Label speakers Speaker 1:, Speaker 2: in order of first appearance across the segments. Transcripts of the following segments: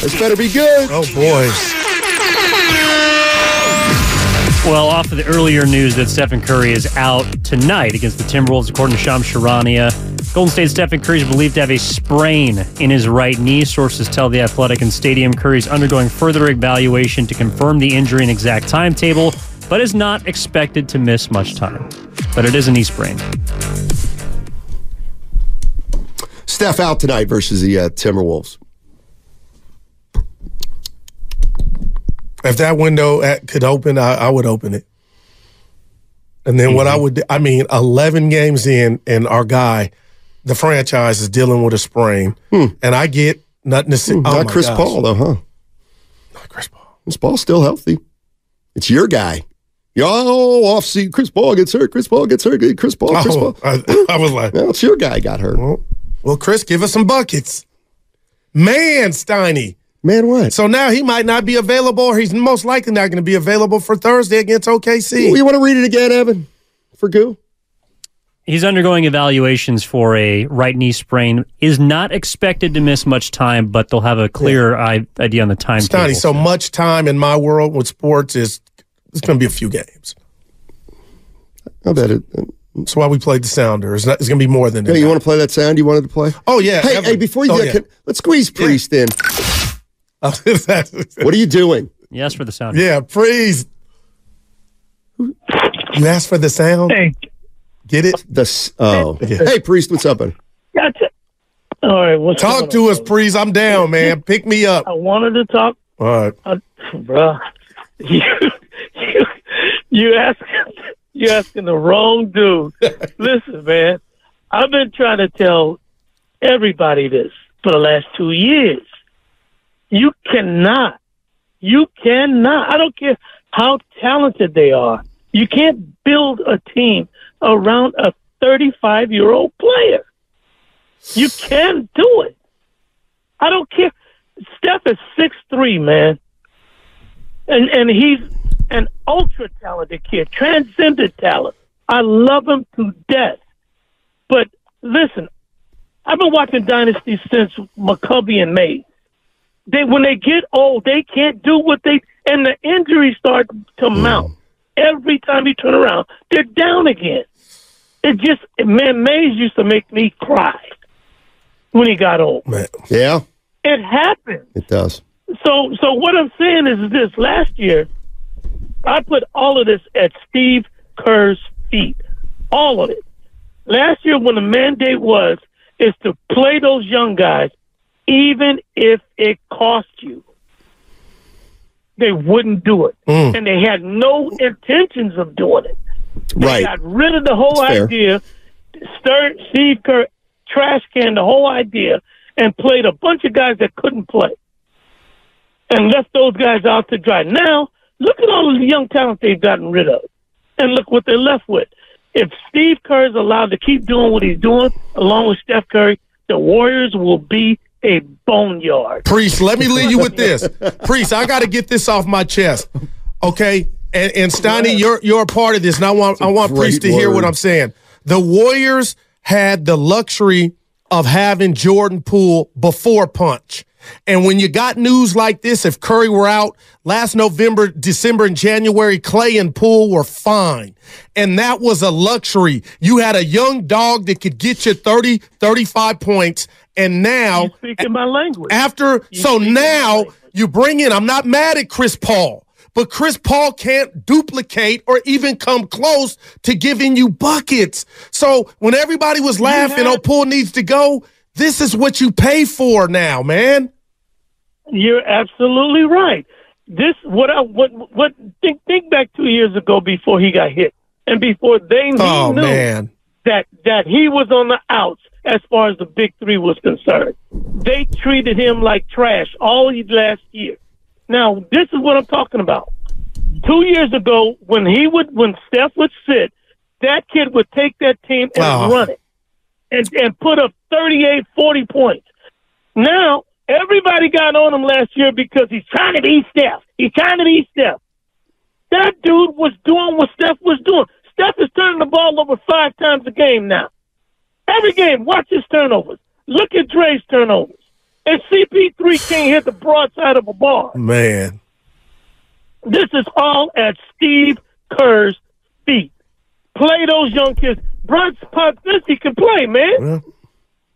Speaker 1: This better be good.
Speaker 2: Oh, boy.
Speaker 3: Well, off of the earlier news that Stephen Curry is out tonight against the Timberwolves, according to Shams Charania, Golden State Stephen Curry is believed to have a sprain in his right knee. Sources tell The Athletic and Stadium Curry is undergoing further evaluation to confirm the injury and exact timetable, but is not expected to miss much time. But it is a knee sprain.
Speaker 1: Steph out tonight versus the uh, Timberwolves.
Speaker 2: If that window at, could open, I, I would open it. And then what I would, do- I mean, 11 games in, and our guy, the franchise is dealing with a sprain. And I get nothing to say.
Speaker 1: Hmm,
Speaker 2: oh
Speaker 1: not Chris
Speaker 2: gosh.
Speaker 1: Paul, though, huh?
Speaker 2: Not Chris Paul.
Speaker 1: Chris Paul's still healthy. It's your guy. Y'all off seat. Chris Paul gets hurt. Chris Paul gets hurt. Chris Paul. Chris
Speaker 2: Oh,
Speaker 1: Paul.
Speaker 2: I, I was like,
Speaker 1: No, it's your guy got hurt.
Speaker 2: well, well, Chris, give us some buckets. Man, Steiny.
Speaker 1: Man, what?
Speaker 2: So now he might not be available, or he's most likely not going to be available for Thursday against OKC.
Speaker 1: you want to read it again, Evan? For Goo?
Speaker 3: He's undergoing evaluations for a right knee sprain. Is not expected to miss much time, but they'll have a clear i- idea on the time.
Speaker 2: Steiny, so much time in my world with sports is it's going to be a few games.
Speaker 1: I bet it.
Speaker 2: That's why we played the Sounder. It's, it's going to be more than that.
Speaker 1: Hey, you want to play that sound you wanted to play?
Speaker 2: Oh yeah.
Speaker 1: Hey,
Speaker 2: Evan.
Speaker 1: hey, before you
Speaker 2: Oh,
Speaker 1: do that,
Speaker 2: yeah.
Speaker 1: can, let's squeeze Priest in.
Speaker 2: That's-
Speaker 1: What are you doing?
Speaker 3: You yes for the sound.
Speaker 2: yeah, please. You asked for the sound.
Speaker 4: Hey,
Speaker 2: Get it?
Speaker 1: The s- oh,
Speaker 2: Yeah.
Speaker 1: hey Priest, what's up? buddy?
Speaker 4: gotcha. All right, what's going
Speaker 2: Talk
Speaker 4: on?
Speaker 2: to us, please. I'm down, man. Pick me up.
Speaker 4: I wanted to talk,
Speaker 2: All right.
Speaker 4: uh, bro. You, you, you asking, you asking the wrong dude. Listen, man. I've been trying to tell everybody this for the last two years. You cannot, you cannot. I don't care how talented they are. You can't build a team around a 35 year old player. You can do it. I don't care. Steph is six three, man, and and he's an ultra talented kid, transcendent talent. I love him to death. But listen, I've been watching Dynasty since McCovey and May. They when they get old, they can't do what they and the injuries start to mm. mount. Every time you turn around, they're down again. It just man, Mays used to make me cry when he got old.
Speaker 2: Man.
Speaker 1: Yeah,
Speaker 4: It happened.
Speaker 1: it does.
Speaker 4: So, so what I'm saying is this: last year, I put all of this at Steve Kerr's feet, all of it. Last year, when the mandate was is to play those young guys, even if it cost you, they wouldn't do it,
Speaker 2: Mm.
Speaker 4: and they had no intentions of doing it. They
Speaker 1: Right.
Speaker 4: got rid of the whole
Speaker 1: That's
Speaker 4: idea. Start Steve Kerr trash can the whole idea and played a bunch of guys that couldn't play and left those guys out to dry. Now look at all the young talent they've gotten rid of, and look what they're left with. If Steve Kerr is allowed to keep doing what he's doing, along with Steph Curry, the Warriors will be a boneyard.
Speaker 2: Priest, let me leave you with this. Priest, I got to get this off my chest. Okay? And, and Steiny, you're you're a part of this, and I want I want Priest to hear what. I'm saying. The Warriors had the luxury of having Jordan Poole before punch. And when you got news like this, if Curry were out last November, December, and January, Clay and Poole were fine. And that was a luxury. You had a young dog that could get you 30, 35 points And now,
Speaker 4: You speaking my language.
Speaker 2: after,
Speaker 4: You
Speaker 2: so now you bring in, I'm not mad at Chris Paul, but Chris Paul can't duplicate or even come close to giving you buckets. So when everybody was laughing,
Speaker 4: had-
Speaker 2: oh, Poole needs to go, this is what you pay for now, man.
Speaker 4: You're absolutely right. This what I what what think think back two years ago before he got hit and before they
Speaker 2: Oh,
Speaker 4: knew
Speaker 2: man.
Speaker 4: that that he was on the outs as far as the big three was concerned. They treated him like trash all last year. Now this is what I'm talking about. Two years ago, when he would when Steph would sit, that kid would take that team and
Speaker 2: Oh.
Speaker 4: run it and and put up 38, 40 points. Now everybody got on him last year because he's trying to be Steph. He's trying to be Steph. That dude was doing what Steph was doing. Steph is turning the ball over five times a game now. Every game, watch his turnovers. Look at Dray's turnovers. And CP3 can't hit the broadside of a bar.
Speaker 2: Man.
Speaker 4: This is all at Steve Kerr's feet. Play those young kids. Bronx Popovsky can play, man.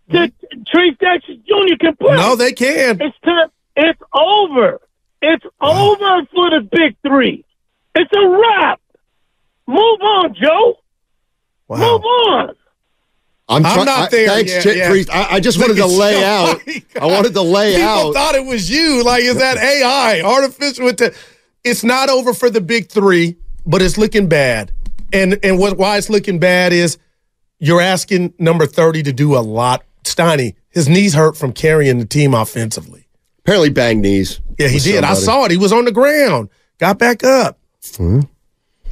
Speaker 2: Yeah.
Speaker 4: The, Trayce Jackson Jr. can play.
Speaker 2: No, they can.
Speaker 4: It's time. It's over. It's over for the big three. It's a wrap. Move on, Joe.
Speaker 2: Wow.
Speaker 4: Move on.
Speaker 1: I'm,
Speaker 2: I'm
Speaker 1: try-
Speaker 2: not
Speaker 1: I-
Speaker 2: there
Speaker 1: Thanks,
Speaker 2: yet,
Speaker 1: Chip
Speaker 2: yeah.
Speaker 1: Priest. I, I just wanted to lay
Speaker 2: so
Speaker 1: out.
Speaker 2: Oh
Speaker 1: I wanted to lay
Speaker 2: People
Speaker 1: out.
Speaker 2: thought it was you. Like, is that AI, artificial? inte- It's not over for the big three, but it's looking bad. And and what why it's looking bad is you're asking number 30 to do a lot. Steiny, his knees hurt from carrying the team offensively.
Speaker 1: Apparently, bang knees.
Speaker 2: Yeah, he did. I saw it. He was on the ground, got back up. Hmm.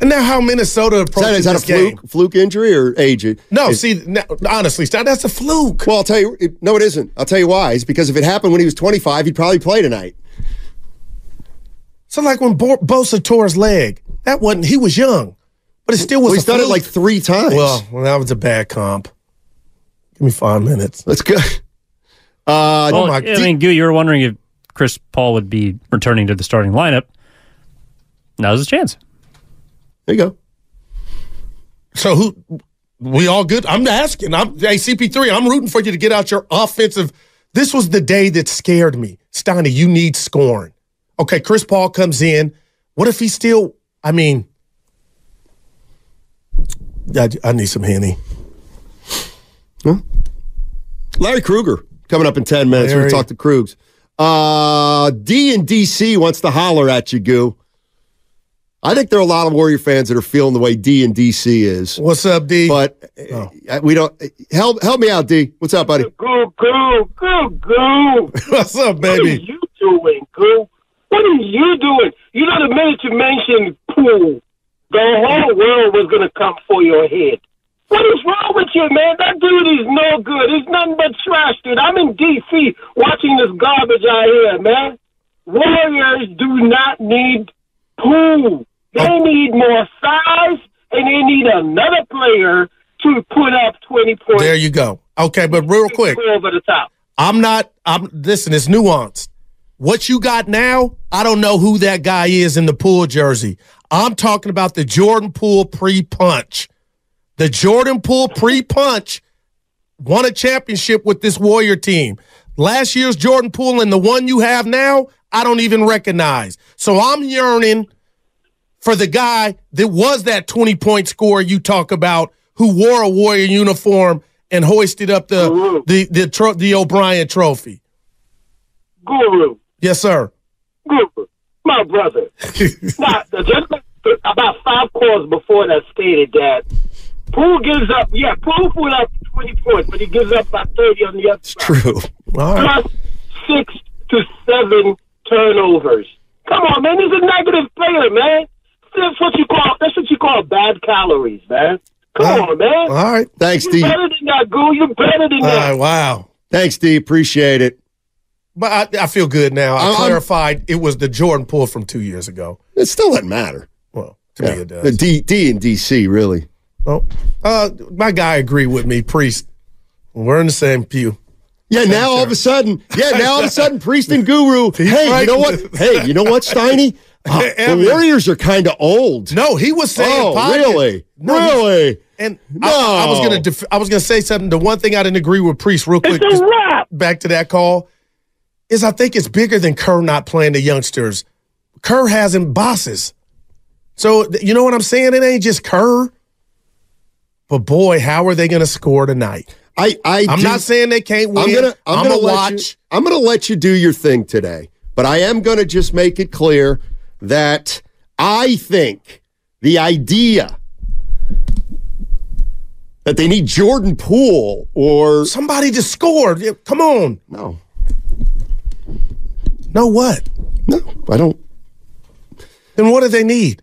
Speaker 2: And now how Minnesota
Speaker 1: Is that,
Speaker 2: approaches
Speaker 1: is that a
Speaker 2: this game.
Speaker 1: fluke, fluke injury or age?
Speaker 2: No,
Speaker 1: it-
Speaker 2: see, no, honestly, that's a fluke.
Speaker 1: Well, I'll tell you. It, no, it isn't. I'll tell you why. It's because if it happened when he was 25, he'd probably play tonight.
Speaker 2: So like when Bo- Bosa tore his leg, that wasn't. He was young, but it still was.
Speaker 1: Well,
Speaker 2: a
Speaker 1: he's done it like three times.
Speaker 2: Well, well, that was a bad comp. Give me five minutes.
Speaker 1: that's good. Uh,
Speaker 3: Well,
Speaker 2: my-
Speaker 3: I mean, Goo, you were wondering if Chris Paul would be returning to the starting lineup. Now's his chance.
Speaker 1: there you go.
Speaker 2: So who? We all good? I'm asking. I'm hey CP3. I'm rooting for you to get out your offensive. This was the day that scared me. Steiny, you need scoring. Okay, Chris Paul comes in. What if he still? I mean, I, I need some henny.
Speaker 1: Larry Krueger coming up in 10 minutes. We're going to talk to Krugs. Uh, D and DC wants to holler at you, Goo. I think there are a lot of Warrior fans that are feeling the way D and DC is.
Speaker 2: What's up, D?
Speaker 1: But uh, we don't help help me out, D. What's up, buddy?
Speaker 4: Go, go, go, go.
Speaker 2: What's up, baby?
Speaker 4: What are
Speaker 2: baby?
Speaker 4: you doing, Goo? What are you doing? You know, the minute you mentioned Poole, the whole world was going to come for your head. What is wrong with you, man? That dude is no good. He's nothing but trash, dude. I'm in D.C. watching this garbage out here, man. Warriors do not need Poole. They need more size, and they need another player to put up 20 points
Speaker 2: There you go. Okay, but real quick,
Speaker 4: over the top.
Speaker 2: I'm not. I'm listen. It's nuanced. What you got now, I don't know who that guy is in the Poole jersey. I'm talking about the Jordan Poole pre-punch. The Jordan Poole pre-punch won a championship with this Warrior team. Last year's Jordan Poole and the one you have now, I don't even recognize. So I'm yearning for the guy that was that 20 point scorer you talk about who wore a Warrior uniform and hoisted up the the the, tro- the O'Brien trophy.
Speaker 4: Guru.
Speaker 2: Yes, sir.
Speaker 4: Guru, my brother. now, just about five calls before that stated that Poole gives up, yeah, Poole put up 20 points, but he gives up about 30 on the other side.
Speaker 1: True.
Speaker 2: All right.
Speaker 4: Plus six to seven turnovers. Come on, man. He's a negative player, man. That's what you call that's what you call bad calories, man. Come
Speaker 2: Huh?
Speaker 4: on, man.
Speaker 2: All right.
Speaker 1: Thanks,
Speaker 4: You're
Speaker 1: D.
Speaker 4: better than that, Goo. You're better than
Speaker 2: All
Speaker 4: that.
Speaker 2: right. Wow.
Speaker 1: Thanks, D. Appreciate it.
Speaker 2: But I, I feel good now. I
Speaker 1: I'm-
Speaker 2: clarified it was the Jordan Poole from two years ago.
Speaker 1: It still doesn't matter.
Speaker 2: Well, to me it
Speaker 1: The
Speaker 2: does.
Speaker 1: D, D and DC, really.
Speaker 2: Oh, uh, my guy agreed with me, Priest. We're in the same pew.
Speaker 1: Yeah, now all of a sudden, yeah, now all of a sudden, Priest and Guru. hey, you know what? Hey, you know what, Steiny? Uh, the Warriors are kind of old.
Speaker 2: No, he was saying
Speaker 1: oh,
Speaker 2: pocket.
Speaker 1: really?
Speaker 2: No,
Speaker 1: really?
Speaker 2: And I, I was gonna def- I was gonna say something. The one thing I didn't agree with Priest real quick.
Speaker 4: It's a wrap.
Speaker 2: Back to that call is I think it's bigger than Kerr not playing the youngsters. Kerr has him bosses. So you know what I'm saying? It ain't just Kerr. But boy, how are they gonna score tonight?
Speaker 1: I, I
Speaker 2: I'm
Speaker 1: do-
Speaker 2: not saying they can't win.
Speaker 1: I'm gonna, I'm, gonna,
Speaker 2: to watch.
Speaker 1: You, I'm gonna let you do your thing today, but I am gonna just make it clear that I think the idea that they need Jordan Poole or
Speaker 2: Somebody to score. Come on.
Speaker 1: no,
Speaker 2: No what?
Speaker 1: no, I don't.
Speaker 2: Then what do they need?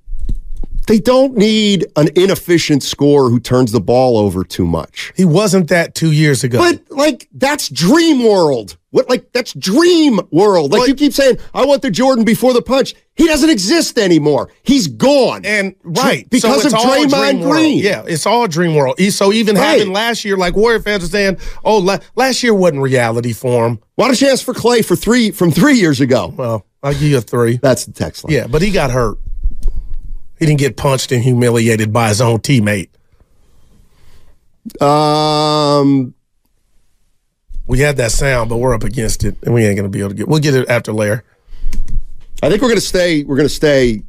Speaker 1: They don't need an inefficient scorer who turns the ball over too much.
Speaker 2: He wasn't that two years ago.
Speaker 1: But like that's dream world. What like that's dream world. Like you keep saying, I want the Jordan before the punch. He doesn't exist anymore. He's gone.
Speaker 2: And right
Speaker 1: because
Speaker 2: so
Speaker 1: of Draymond
Speaker 2: dream world.
Speaker 1: Green.
Speaker 2: Yeah, it's all dream world. So even
Speaker 1: Right.
Speaker 2: having last year, like Warrior fans are saying, "Oh, la- last year wasn't reality for him."
Speaker 1: Why don't you ask for Clay for three from three years ago?
Speaker 2: Well, I'll give you a three.
Speaker 1: That's the text line.
Speaker 2: Yeah, but he got hurt. He didn't get punched and humiliated by his own teammate.
Speaker 1: Um.
Speaker 2: We had that sound, but we're up against it, and we ain't gonna be able to get. We'll get it after later.
Speaker 1: I think we're gonna stay. We're gonna stay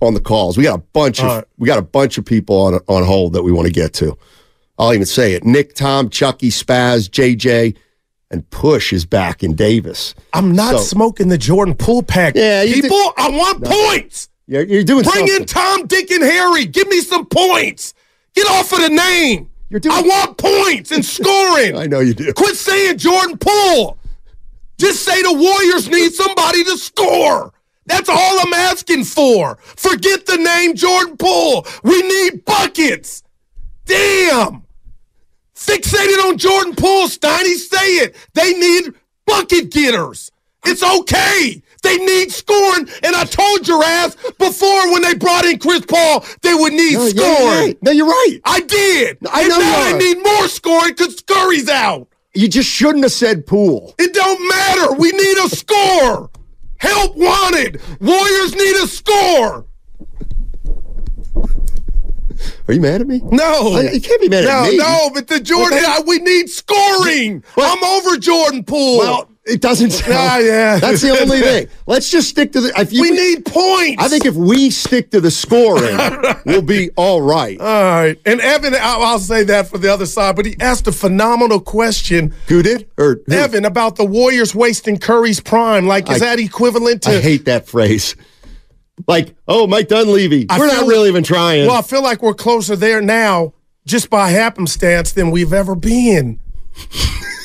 Speaker 1: on the calls. We got a bunch of
Speaker 2: right.
Speaker 1: we got a bunch of people on on hold that we want to get to. I'll even say it. Nick, Tom, Chucky, Spaz, JJ, and Push is back in Davis.
Speaker 2: I'm not
Speaker 1: So-
Speaker 2: smoking the Jordan Poole pack.
Speaker 1: Yeah, you
Speaker 2: people, I want points.
Speaker 1: You're, you're doing
Speaker 2: Bring
Speaker 1: something.
Speaker 2: in Tom, Dick, and Harry. Give me some points. Get off of the name.
Speaker 1: You're doing-
Speaker 2: I want points and scoring.
Speaker 1: I know you do.
Speaker 2: Quit saying Jordan Poole. Just say the Warriors need somebody to score. That's all I'm asking for. Forget the name Jordan Poole. We need buckets. Damn. Fixated on Jordan Poole, Steiny, say it. They need bucket getters. It's okay. They need scoring. And I told your ass before when they brought in Chris Paul, they would need
Speaker 1: No,
Speaker 2: scoring.
Speaker 1: you're right. No, you're right.
Speaker 2: I did.
Speaker 1: I
Speaker 2: and
Speaker 1: know
Speaker 2: now
Speaker 1: you
Speaker 2: need more scoring because Curry's out.
Speaker 1: You just shouldn't have said Poole.
Speaker 2: It don't matter. We need a score. Help wanted. Warriors need a score.
Speaker 1: Are you mad at me?
Speaker 2: No.
Speaker 1: I- you can't be mad
Speaker 2: no,
Speaker 1: at me.
Speaker 2: No, but the Jordan,
Speaker 1: Okay.
Speaker 2: I- we need scoring.
Speaker 1: Well-
Speaker 2: I'm over Jordan Poole.
Speaker 1: Well, it doesn't sound.
Speaker 2: Ah, yeah.
Speaker 1: That's the only thing. Let's just stick to the. If you,
Speaker 2: we need points.
Speaker 1: I think if we stick to the scoring, we'll be all right.
Speaker 2: All right. And Evan, I'll, say that for the other side, but he asked a phenomenal question,
Speaker 1: Who did? Or who?
Speaker 2: Evan, about the Warriors wasting Curry's prime. Like, is
Speaker 1: I-
Speaker 2: that equivalent to.
Speaker 1: I hate that phrase. Like, oh, Mike Dunleavy.
Speaker 2: I
Speaker 1: We're not really even trying.
Speaker 2: Well, I feel like we're closer there now, just by happenstance, than we've ever been.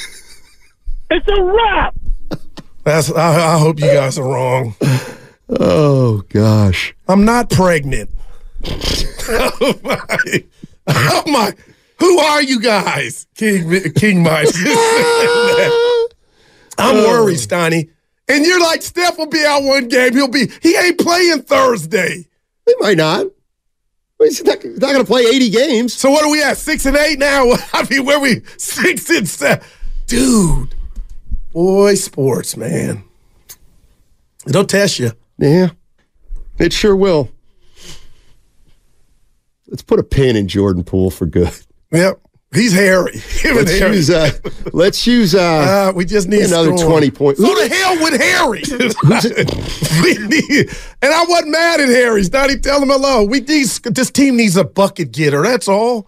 Speaker 4: It's a wrap.
Speaker 2: That's. I, I hope you guys are wrong.
Speaker 1: oh gosh.
Speaker 2: I'm not pregnant. oh my! Oh my! Who are you guys? King King Mike. I'm oh. worried, Steiny. And you're like, Steph will be out one game. He'll be. He ain't playing Thursday.
Speaker 1: They might not. He's not, he's not going to play 80 games.
Speaker 2: So what are we at? Six and eight now. I mean, where we six and seven? Dude, boy, sports, man. It'll test you.
Speaker 1: Yeah, it sure will. Let's put a pin in Jordan Poole for good.
Speaker 2: Yep. He's hairy. Him
Speaker 1: Let's
Speaker 2: Harry.
Speaker 1: use uh, let's use uh,
Speaker 2: Uh, we just need
Speaker 1: another
Speaker 2: scoring.
Speaker 1: 20 points.
Speaker 2: So the hell with Harry. we need, and I wasn't mad at Harry's. Not he tell him hello. We need this team needs a bucket getter. That's all.